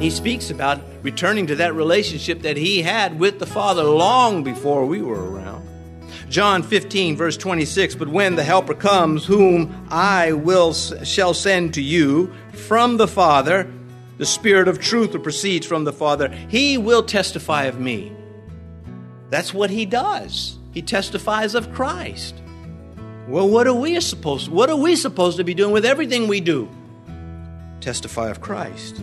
He speaks about returning to that relationship that he had with the Father long before we were around. John 15, verse 26 But when the Helper comes, whom I will shall send to you from the Father, the Spirit of truth that proceeds from the Father, he will testify of me. That's what he does. He testifies of Christ. Well, what are we supposed what are we supposed to be doing with everything we do? Testify of Christ.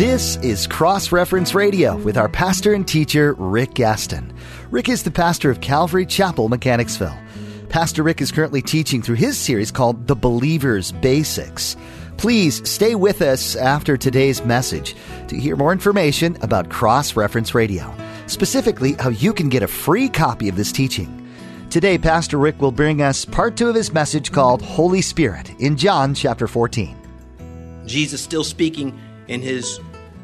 This is Cross Reference Radio with our pastor and teacher, Rick Gaston. Rick is the pastor of Calvary Chapel, Mechanicsville. Pastor Rick is currently teaching through his series called The Believer's Basics. Please stay with us after today's message to hear more information about Cross Reference Radio, specifically how you can get a free copy of this teaching. Today, Pastor Rick will bring us part two of his message called Holy Spirit in John chapter 14. Jesus still speaking in his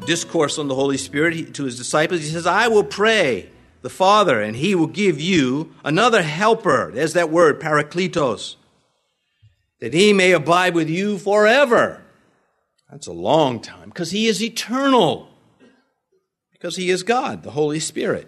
discourse on the Holy Spirit to his disciples. He says, I will pray the Father, and he will give you another helper. There's that word, parakletos, that he may abide with you forever. That's a long time because he is eternal, because he is God, the Holy Spirit.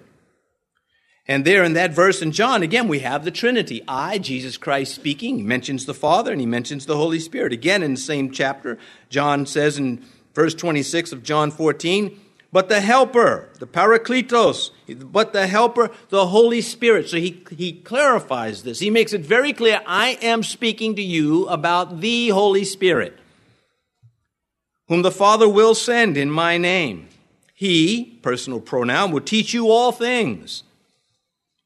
And there in that verse in John, again, we have the Trinity. I, Jesus Christ speaking, mentions the Father and he mentions the Holy Spirit. Again, in the same chapter, John says in verse 26 of John 14. But the helper, the parakletos, but the helper, the Holy Spirit. So he, he clarifies this. He makes it very clear I am speaking to you about the Holy Spirit, whom the Father will send in my name. He, personal pronoun, will teach you all things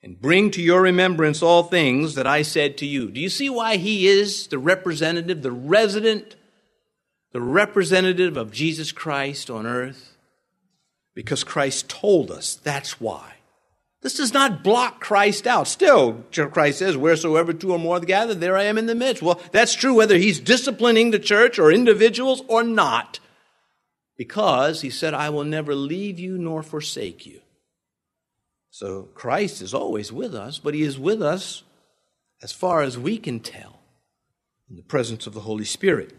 and bring to your remembrance all things that I said to you. Do you see why he is the representative, the resident the representative of Jesus Christ on earth? Because Christ told us that's why. This does not block Christ out. Still, Christ says, Wheresoever two or more are gathered, there I am in the midst. Well, that's true whether he's disciplining the church or individuals or not. Because he said, I will never leave you nor forsake you. So Christ is always with us, but he is with us as far as we can tell in the presence of the Holy Spirit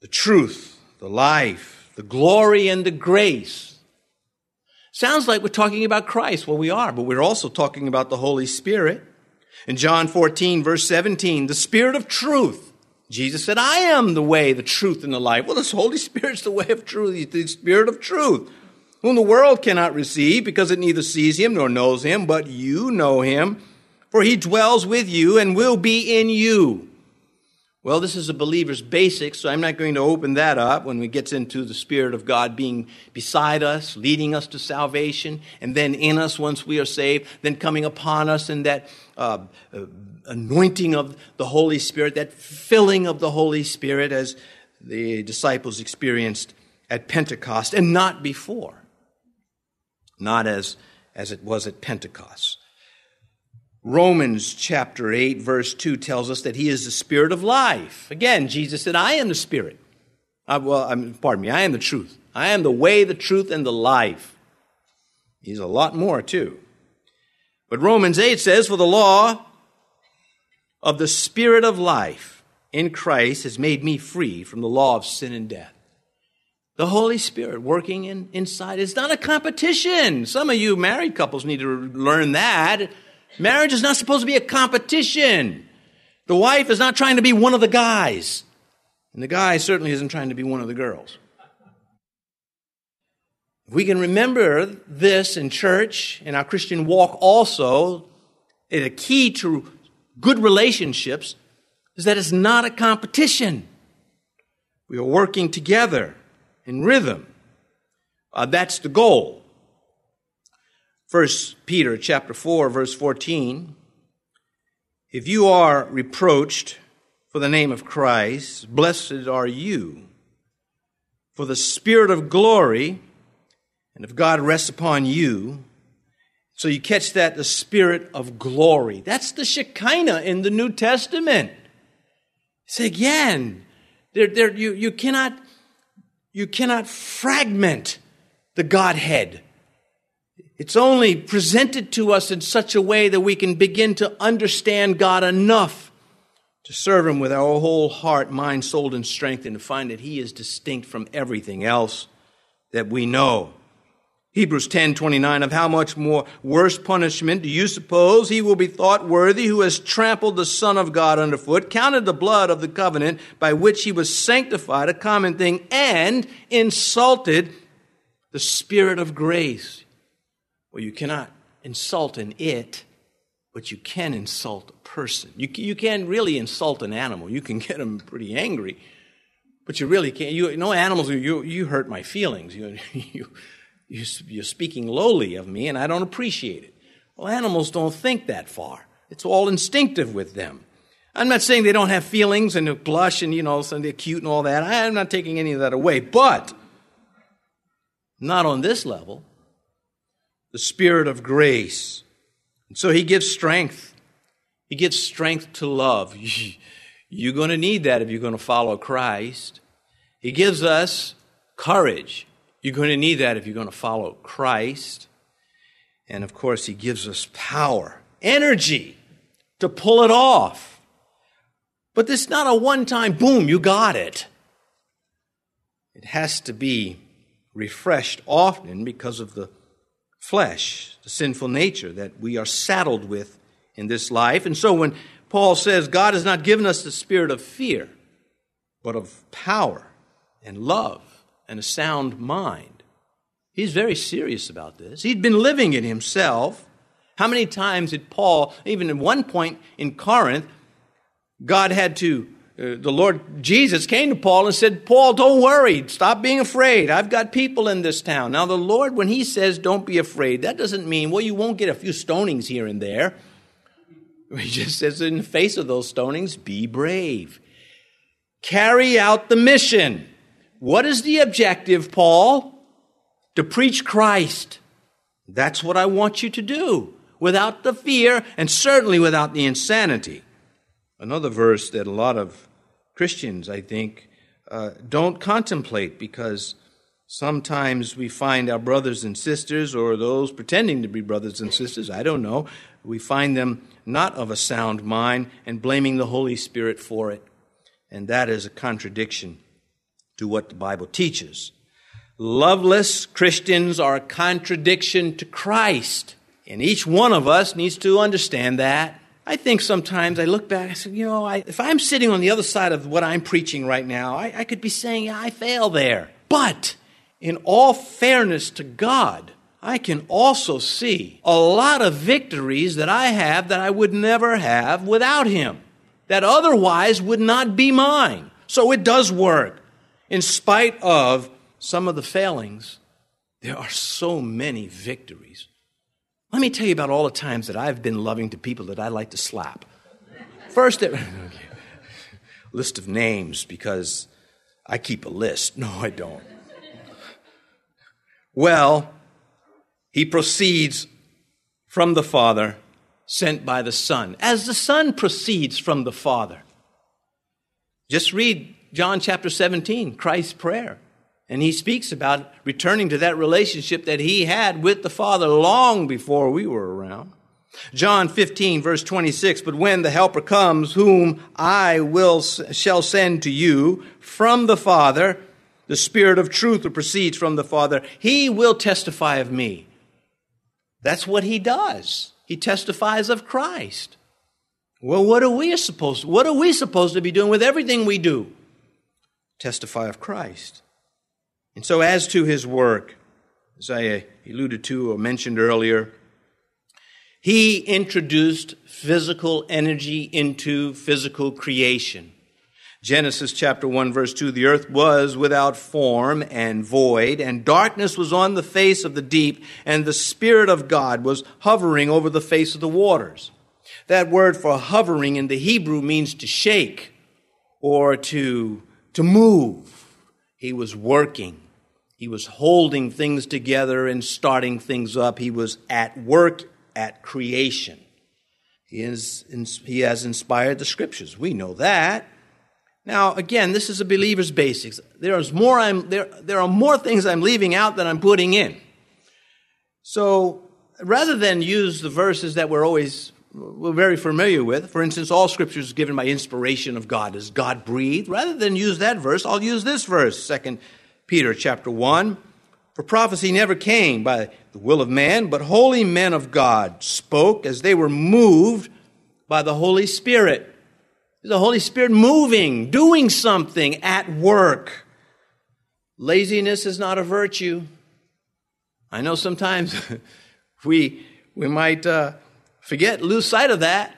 the truth, the life, the glory, and the grace. Sounds like we're talking about Christ. Well, we are, but we're also talking about the Holy Spirit. In John 14, verse 17, the Spirit of truth. Jesus said, I am the way, the truth, and the life. Well, this Holy Spirit's the way of truth. The Spirit of truth, whom the world cannot receive because it neither sees him nor knows him, but you know him, for he dwells with you and will be in you. Well, this is a believer's basics, so I'm not going to open that up when we get into the Spirit of God being beside us, leading us to salvation, and then in us once we are saved, then coming upon us in that uh, uh, anointing of the Holy Spirit, that filling of the Holy Spirit as the disciples experienced at Pentecost and not before. Not as, as it was at Pentecost. Romans chapter 8, verse 2 tells us that he is the spirit of life. Again, Jesus said, I am the spirit. Uh, well, I mean, pardon me, I am the truth. I am the way, the truth, and the life. He's a lot more, too. But Romans 8 says, For the law of the spirit of life in Christ has made me free from the law of sin and death. The Holy Spirit working in, inside. is not a competition. Some of you married couples need to learn that. Marriage is not supposed to be a competition. The wife is not trying to be one of the guys. And the guy certainly isn't trying to be one of the girls. If we can remember this in church, in our Christian walk also, a key to good relationships is that it's not a competition. We are working together in rhythm. Uh, that's the goal. First Peter chapter 4 verse 14 If you are reproached for the name of Christ blessed are you. For the spirit of glory and if God rests upon you. So you catch that the spirit of glory. That's the Shekinah in the New Testament. Say again. There, there, you, you cannot you cannot fragment the Godhead It's only presented to us in such a way that we can begin to understand God enough to serve Him with our whole heart, mind, soul, and strength, and to find that He is distinct from everything else that we know. Hebrews 10 29, of how much more worse punishment do you suppose he will be thought worthy who has trampled the Son of God underfoot, counted the blood of the covenant by which he was sanctified a common thing, and insulted the Spirit of grace? Well, you cannot insult an it, but you can insult a person. You, you can't really insult an animal. You can get them pretty angry, but you really can't. You, no animals, you, you hurt my feelings. You, you, you, you're speaking lowly of me, and I don't appreciate it. Well, animals don't think that far. It's all instinctive with them. I'm not saying they don't have feelings and they blush and, you know, and they're cute and all that. I'm not taking any of that away. But not on this level. The Spirit of grace. And so He gives strength. He gives strength to love. You're going to need that if you're going to follow Christ. He gives us courage. You're going to need that if you're going to follow Christ. And of course, He gives us power, energy to pull it off. But this is not a one time boom, you got it. It has to be refreshed often because of the flesh, the sinful nature that we are saddled with in this life. And so when Paul says God has not given us the spirit of fear, but of power and love and a sound mind. He's very serious about this. He'd been living it himself. How many times did Paul, even at one point in Corinth, God had to, uh, the Lord Jesus came to Paul and said, Paul, don't worry. Stop being afraid. I've got people in this town. Now, the Lord, when He says, don't be afraid, that doesn't mean, well, you won't get a few stonings here and there. He just says, in the face of those stonings, be brave. Carry out the mission. What is the objective, Paul? To preach Christ. That's what I want you to do without the fear and certainly without the insanity. Another verse that a lot of Christians, I think, uh, don't contemplate because sometimes we find our brothers and sisters, or those pretending to be brothers and sisters, I don't know, we find them not of a sound mind and blaming the Holy Spirit for it. And that is a contradiction to what the Bible teaches. Loveless Christians are a contradiction to Christ. And each one of us needs to understand that. I think sometimes I look back, I say, you know, I, if I'm sitting on the other side of what I'm preaching right now, I, I could be saying, yeah, I fail there. But in all fairness to God, I can also see a lot of victories that I have that I would never have without Him, that otherwise would not be mine. So it does work in spite of some of the failings, there are so many victories. Let me tell you about all the times that I've been loving to people that I like to slap. First, okay. list of names because I keep a list. No, I don't. Well, he proceeds from the Father, sent by the Son, as the Son proceeds from the Father. Just read John chapter 17, Christ's prayer. And he speaks about returning to that relationship that he had with the Father long before we were around. John 15 verse 26, but when the helper comes, whom I will, shall send to you from the Father, the Spirit of truth that proceeds from the Father, he will testify of me. That's what he does. He testifies of Christ. Well, what are we supposed, what are we supposed to be doing with everything we do? testify of Christ. And so, as to his work, as I uh, alluded to or mentioned earlier, he introduced physical energy into physical creation. Genesis chapter 1 verse 2, the earth was without form and void, and darkness was on the face of the deep, and the Spirit of God was hovering over the face of the waters. That word for hovering in the Hebrew means to shake or to to move. He was working. He was holding things together and starting things up. He was at work at creation. He, is, he has inspired the scriptures. We know that. Now, again, this is a believer's basics. There is more I'm, there, there are more things I'm leaving out than I'm putting in. So rather than use the verses that we're always we're very familiar with, for instance, all scripture is given by inspiration of God. Is God breathed? Rather than use that verse, I'll use this verse, 2 Peter chapter 1. For prophecy never came by the will of man, but holy men of God spoke as they were moved by the Holy Spirit. The Holy Spirit moving, doing something at work. Laziness is not a virtue. I know sometimes we, we might uh, forget, lose sight of that,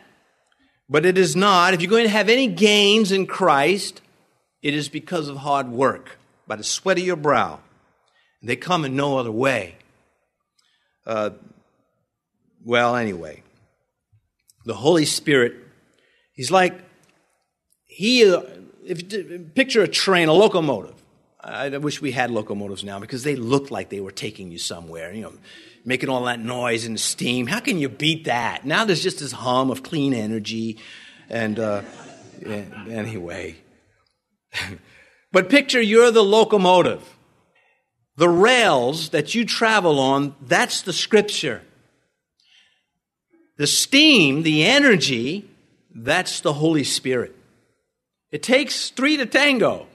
but it is not. If you're going to have any gains in Christ, it is because of hard work, by the sweat of your brow. They come in no other way. Uh, well, anyway, the Holy Spirit, He's like, He, uh, if, picture a train, a locomotive. I wish we had locomotives now because they looked like they were taking you somewhere, you know, making all that noise and steam. How can you beat that? Now there's just this hum of clean energy. And uh, anyway. but picture you're the locomotive. The rails that you travel on, that's the scripture. The steam, the energy, that's the Holy Spirit. It takes three to tango,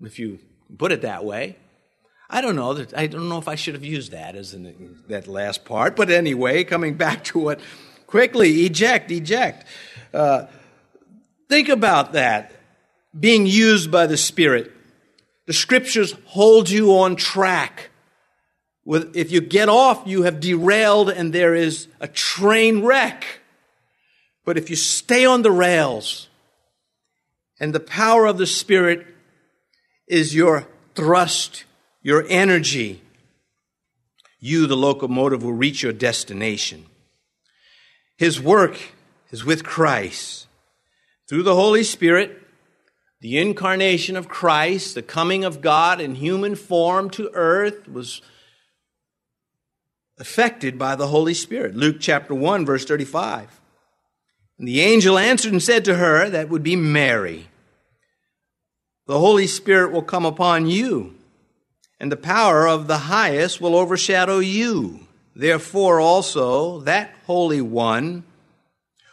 if you put it that way. I don't know. I don't know if I should have used that as in that last part, but anyway, coming back to it quickly, eject, eject. Uh, think about that being used by the Spirit. The scriptures hold you on track. If you get off, you have derailed and there is a train wreck. But if you stay on the rails and the power of the Spirit is your thrust, your energy, you, the locomotive, will reach your destination. His work is with Christ. Through the Holy Spirit, the incarnation of Christ, the coming of God in human form to earth, was affected by the Holy Spirit. Luke chapter 1, verse 35. And the angel answered and said to her, That would be Mary. The Holy Spirit will come upon you, and the power of the highest will overshadow you. Therefore, also, that Holy One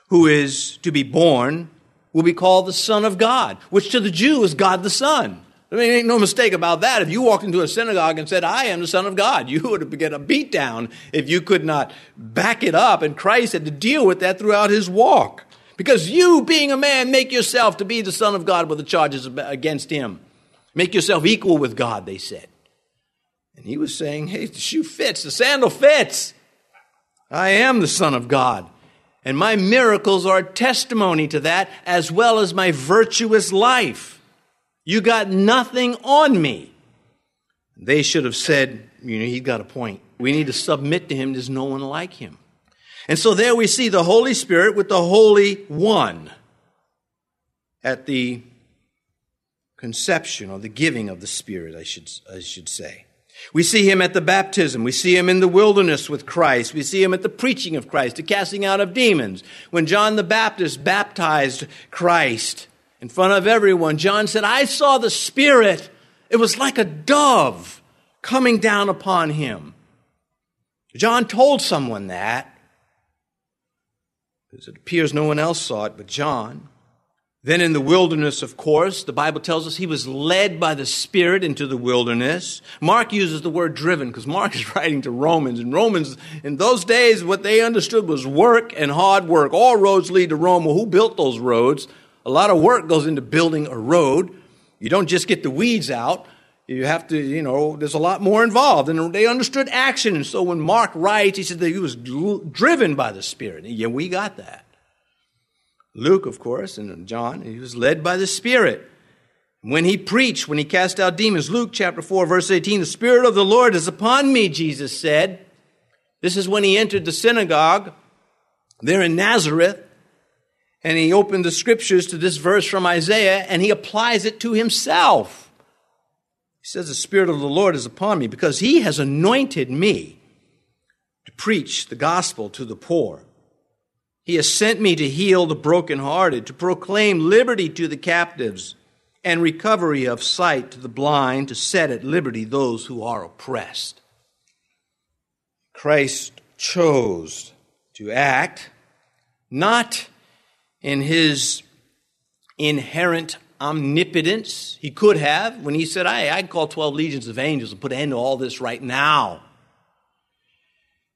who is to be born will be called the Son of God, which to the Jew is God the Son. I mean, ain't no mistake about that. If you walked into a synagogue and said, I am the Son of God, you would get a beat down if you could not back it up. And Christ had to deal with that throughout his walk. Because you, being a man, make yourself to be the Son of God with the charges against him. Make yourself equal with God, they said. And he was saying, Hey, the shoe fits, the sandal fits. I am the Son of God. And my miracles are testimony to that, as well as my virtuous life. You got nothing on me. They should have said, you know, he's got a point. We need to submit to him. There's no one like him. And so there we see the Holy Spirit with the Holy One at the conception or the giving of the Spirit, I should, I should say. We see him at the baptism. We see him in the wilderness with Christ. We see him at the preaching of Christ, the casting out of demons. When John the Baptist baptized Christ in front of everyone, John said, I saw the Spirit. It was like a dove coming down upon him. John told someone that because it appears no one else saw it but John. Then in the wilderness, of course, the Bible tells us he was led by the Spirit into the wilderness. Mark uses the word driven because Mark is writing to Romans. And Romans, in those days, what they understood was work and hard work. All roads lead to Rome. Well, who built those roads? A lot of work goes into building a road. You don't just get the weeds out. You have to, you know, there's a lot more involved. And they understood action. And so when Mark writes, he said that he was driven by the Spirit. Yeah, we got that. Luke, of course, and John, he was led by the Spirit. When he preached, when he cast out demons, Luke chapter 4, verse 18, the Spirit of the Lord is upon me, Jesus said. This is when he entered the synagogue there in Nazareth, and he opened the scriptures to this verse from Isaiah, and he applies it to himself. He says, The Spirit of the Lord is upon me because he has anointed me to preach the gospel to the poor. He has sent me to heal the brokenhearted, to proclaim liberty to the captives, and recovery of sight to the blind, to set at liberty those who are oppressed. Christ chose to act not in his inherent omnipotence. He could have when he said, I, I'd call 12 legions of angels and put an end to all this right now.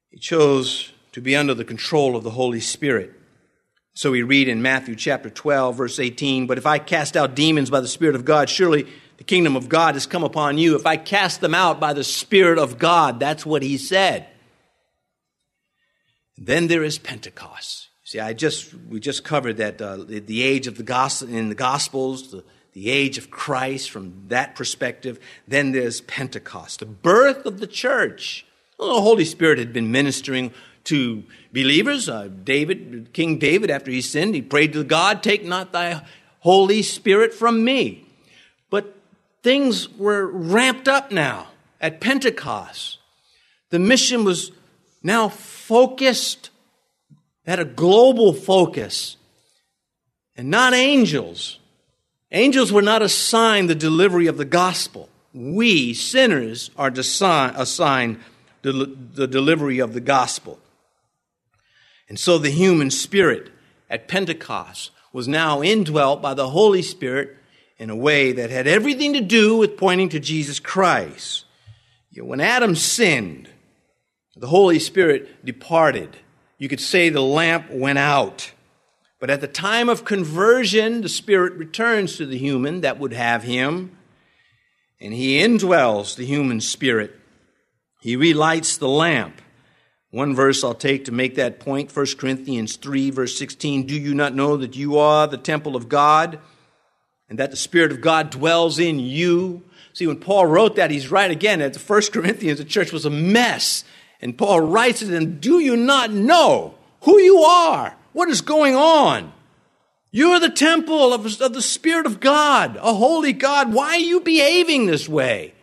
He chose to be under the control of the Holy Spirit. So we read in Matthew chapter 12, verse 18, But if I cast out demons by the Spirit of God, surely the kingdom of God has come upon you. If I cast them out by the Spirit of God, that's what he said. Then there is Pentecost. See, I just we just covered that uh, the, age of the gospel in the Gospels, the, the age of Christ from that perspective. Then there's Pentecost, the birth of the church. Well, the Holy Spirit had been ministering to believers. Uh, David, King David, after he sinned, he prayed to God, "Take not thy Holy Spirit from me." But things were ramped up now at Pentecost. The mission was now focused, had a global focus, and not angels. Angels were not assigned the delivery of the gospel. We, sinners, are assigned the delivery of the gospel. And so the human spirit at Pentecost was now indwelt by the Holy Spirit in a way that had everything to do with pointing to Jesus Christ. When Adam sinned, the Holy Spirit departed. You could say the lamp went out. But at the time of conversion, the Spirit returns to the human that would have him, and he indwells the human spirit. He relights the lamp. One verse I'll take to make that point 1 Corinthians 3, verse 16. Do you not know that you are the temple of God and that the Spirit of God dwells in you? See, when Paul wrote that, he's right again. At the 1 Corinthians, the church was a mess. And Paul writes to them, Do you not know who you are? What is going on? You are the temple of, of the Spirit of God, a holy God. Why are you behaving this way?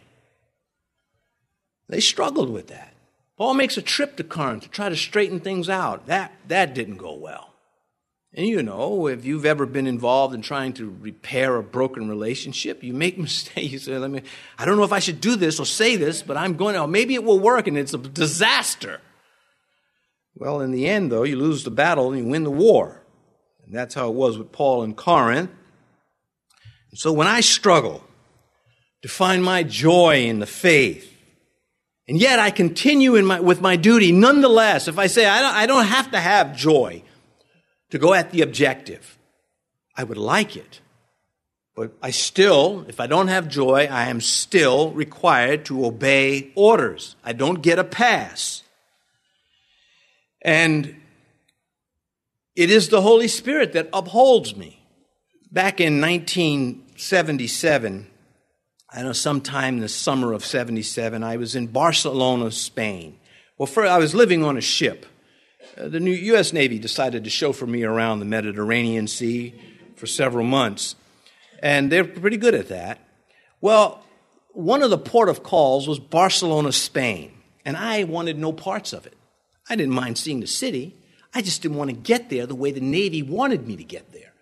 They struggled with that. Paul makes a trip to Corinth to try to straighten things out. That, that didn't go well. And you know, if you've ever been involved in trying to repair a broken relationship, you make mistakes. You say, Let me, I don't know if I should do this or say this, but I'm going to, maybe it will work, and it's a disaster. Well, in the end, though, you lose the battle and you win the war. And that's how it was with Paul in Corinth. And so when I struggle to find my joy in the faith, and yet I continue in my, with my duty nonetheless, if I say I don't, I don't have to have joy, to go at the objective. I would like it. But I still, if I don't have joy, I am still required to obey orders. I don't get a pass. And it is the Holy Spirit that upholds me. Back in 1977, I know sometime in the summer of 77, I was in Barcelona, Spain. Well, first, I was living on a ship. Uh, the new U.S. Navy decided to chauffeur me around the Mediterranean Sea for several months, and they're pretty good at that. Well, one of the port of calls was Barcelona, Spain, and I wanted no parts of it. I didn't mind seeing the city. I just didn't want to get there the way the Navy wanted me to get there.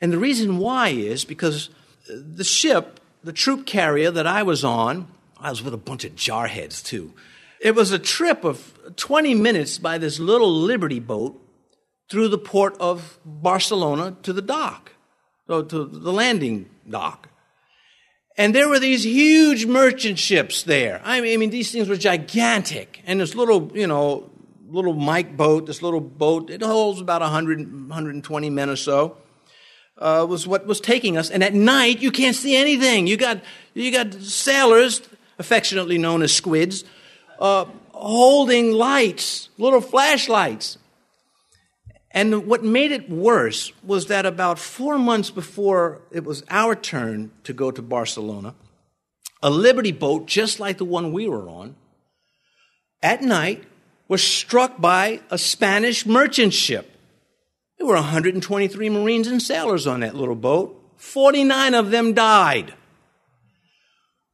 And the reason why is because the ship, the troop carrier that I was on, I was with a bunch of jarheads too. It was a trip of 20 minutes by this little Liberty boat through the port of Barcelona to the dock, so to the landing dock. And there were these huge merchant ships there. I mean, I mean, these things were gigantic. And this little, you know, little Mike boat, this little boat, it holds about 100, 120 men or so, uh, was what was taking us. And at night, you can't see anything. You got, you got sailors, affectionately known as squids, uh, holding lights, little flashlights. And what made it worse was that about four months before it was our turn to go to Barcelona, a Liberty boat, just like the one we were on, at night was struck by a Spanish merchant ship. There were 123 Marines and sailors on that little boat. 49 of them died.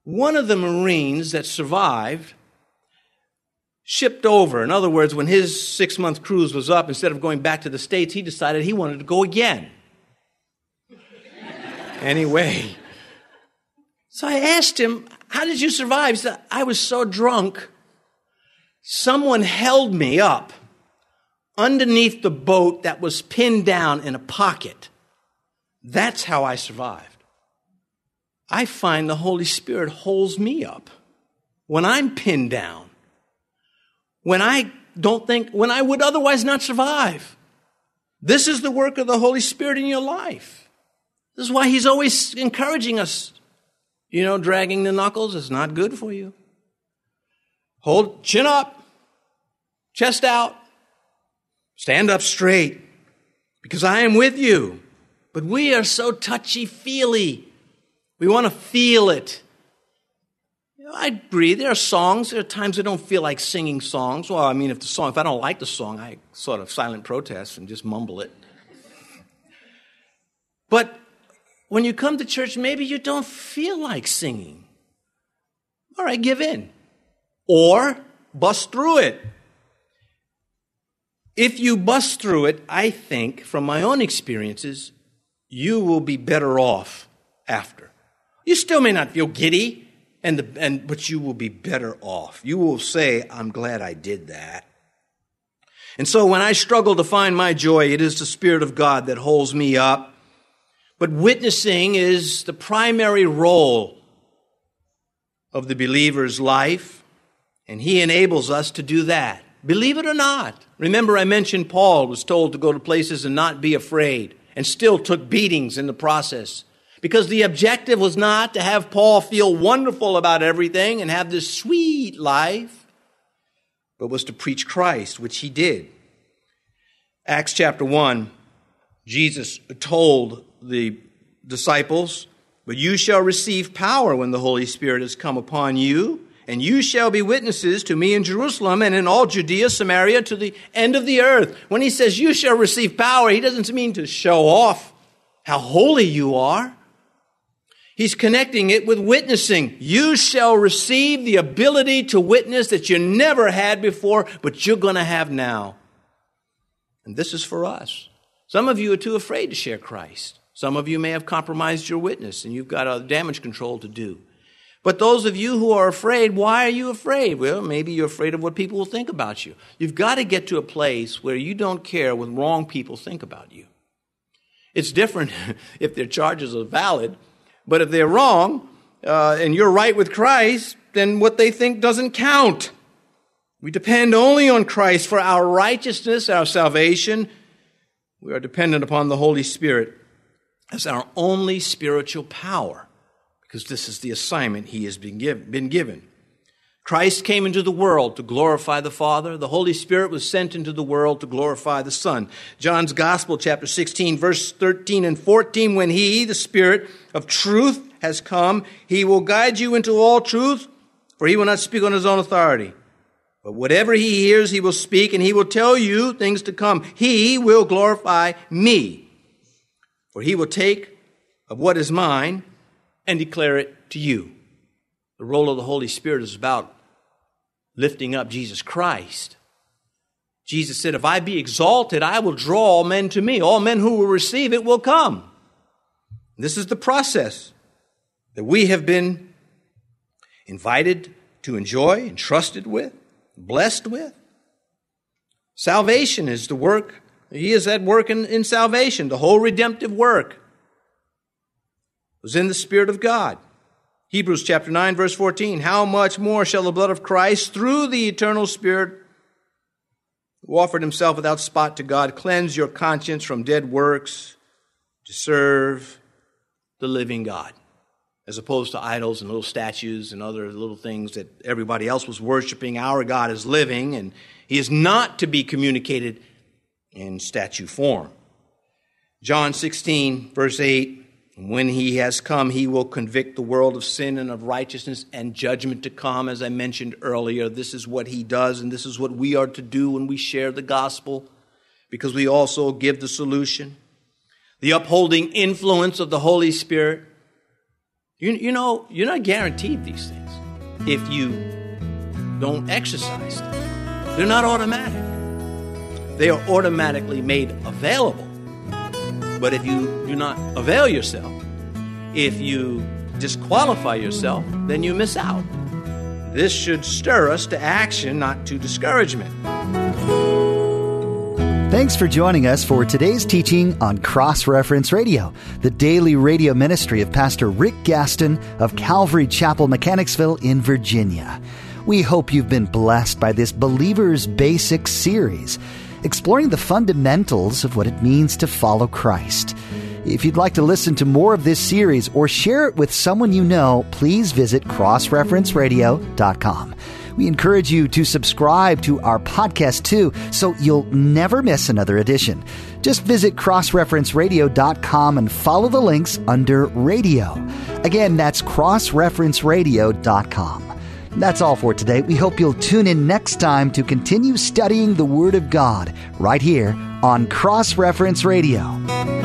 One of the Marines that survived shipped over. In other words, when his six month cruise was up, instead of going back to the States, he decided he wanted to go again. anyway, so I asked him, How did you survive? He said, I was so drunk, someone held me up underneath the boat that was pinned down in a pocket. That's how I survived. I find the Holy Spirit holds me up when I'm pinned down, when I don't think, when I would otherwise not survive. This is the work of the Holy Spirit in your life. This is why He's always encouraging us. You know, dragging the knuckles is not good for you. Hold chin up, chest out, stand up straight, because I am with you. But we are so touchy feely. We want to feel it. You know, I agree. There are songs. There are times I don't feel like singing songs. Well, I mean, if the song, if I don't like the song, I sort of silent protest and just mumble it. But when you come to church, maybe you don't feel like singing. All right, give in. Or bust through it. If you bust through it, I think, from my own experiences, you will be better off after. You still may not feel giddy, and, the, and, but you will be better off. You will say, I'm glad I did that. And so when I struggle to find my joy, it is the Spirit of God that holds me up. But witnessing is the primary role of the believer's life, and He enables us to do that. Believe it or not. Remember, I mentioned Paul was told to go to places and not be afraid, and still took beatings in the process. Because the objective was not to have Paul feel wonderful about everything and have this sweet life, but was to preach Christ, which he did. Acts chapter 1, Jesus told the disciples, But you shall receive power when the Holy Spirit has come upon you, and you shall be witnesses to me in Jerusalem and in all Judea, Samaria, to the end of the earth. When he says you shall receive power, he doesn't mean to show off how holy you are. He's connecting it with witnessing. You shall receive the ability to witness that you never had before, but you're going to have now. And this is for us. Some of you are too afraid to share Christ. Some of you may have compromised your witness and you've got a damage control to do. But those of you who are afraid, why are you afraid? Well, maybe you're afraid of what people will think about you. You've got to get to a place where you don't care what wrong people think about you. It's different if their charges are valid but if they're wrong uh, and you're right with Christ, then what they think doesn't count. We depend only on Christ for our righteousness, our salvation. We are dependent upon the Holy Spirit as our only spiritual power because this is the assignment he has been, give, been given. Christ came into the world to glorify the Father. The Holy Spirit was sent into the world to glorify the Son. John's Gospel, chapter 16, verse 13 and 14, when He, the Spirit of truth, has come, He will guide you into all truth, for He will not speak on His own authority. But whatever He hears, He will speak, and He will tell you things to come. He will glorify me, for He will take of what is mine and declare it to you. The role of the Holy Spirit is about lifting up Jesus Christ. Jesus said, If I be exalted, I will draw all men to me. All men who will receive it will come. This is the process that we have been invited to enjoy, entrusted with, blessed with. Salvation is the work. He is at work in, in salvation. The whole redemptive work was in the Spirit of God. Hebrews chapter 9 verse 14. How much more shall the blood of Christ through the eternal Spirit who offered himself without spot to God cleanse your conscience from dead works to serve the living God? As opposed to idols and little statues and other little things that everybody else was worshiping, our God is living and he is not to be communicated in statue form. John 16 verse 8 when he has come, he will convict the world of sin and of righteousness and judgment to come. As I mentioned earlier, this is what he does, and this is what we are to do when we share the gospel, because we also give the solution. The upholding influence of the Holy Spirit. You, you know, you're not guaranteed these things if you don't exercise them. They're not automatic, they are automatically made available but if you do not avail yourself, if you disqualify yourself, then you miss out. This should stir us to action, not to discouragement. Thanks for joining us for today's teaching on Cross Reference Radio, the daily radio ministry of Pastor Rick Gaston of Calvary Chapel, Mechanicsville in Virginia. We hope you've been blessed by this Believer's Basics series, exploring the fundamentals of what it means to follow Christ. If you'd like to listen to more of this series or share it with someone you know, please visit crossreferenceradio.com. We encourage you to subscribe to our podcast too, so you'll never miss another edition. Just visit crossreferenceradio.com and follow the links under radio. Again, that's crossreferenceradio.com. That's all for today. We hope you'll tune in next time to continue studying the Word of God right here on Cross Reference Radio.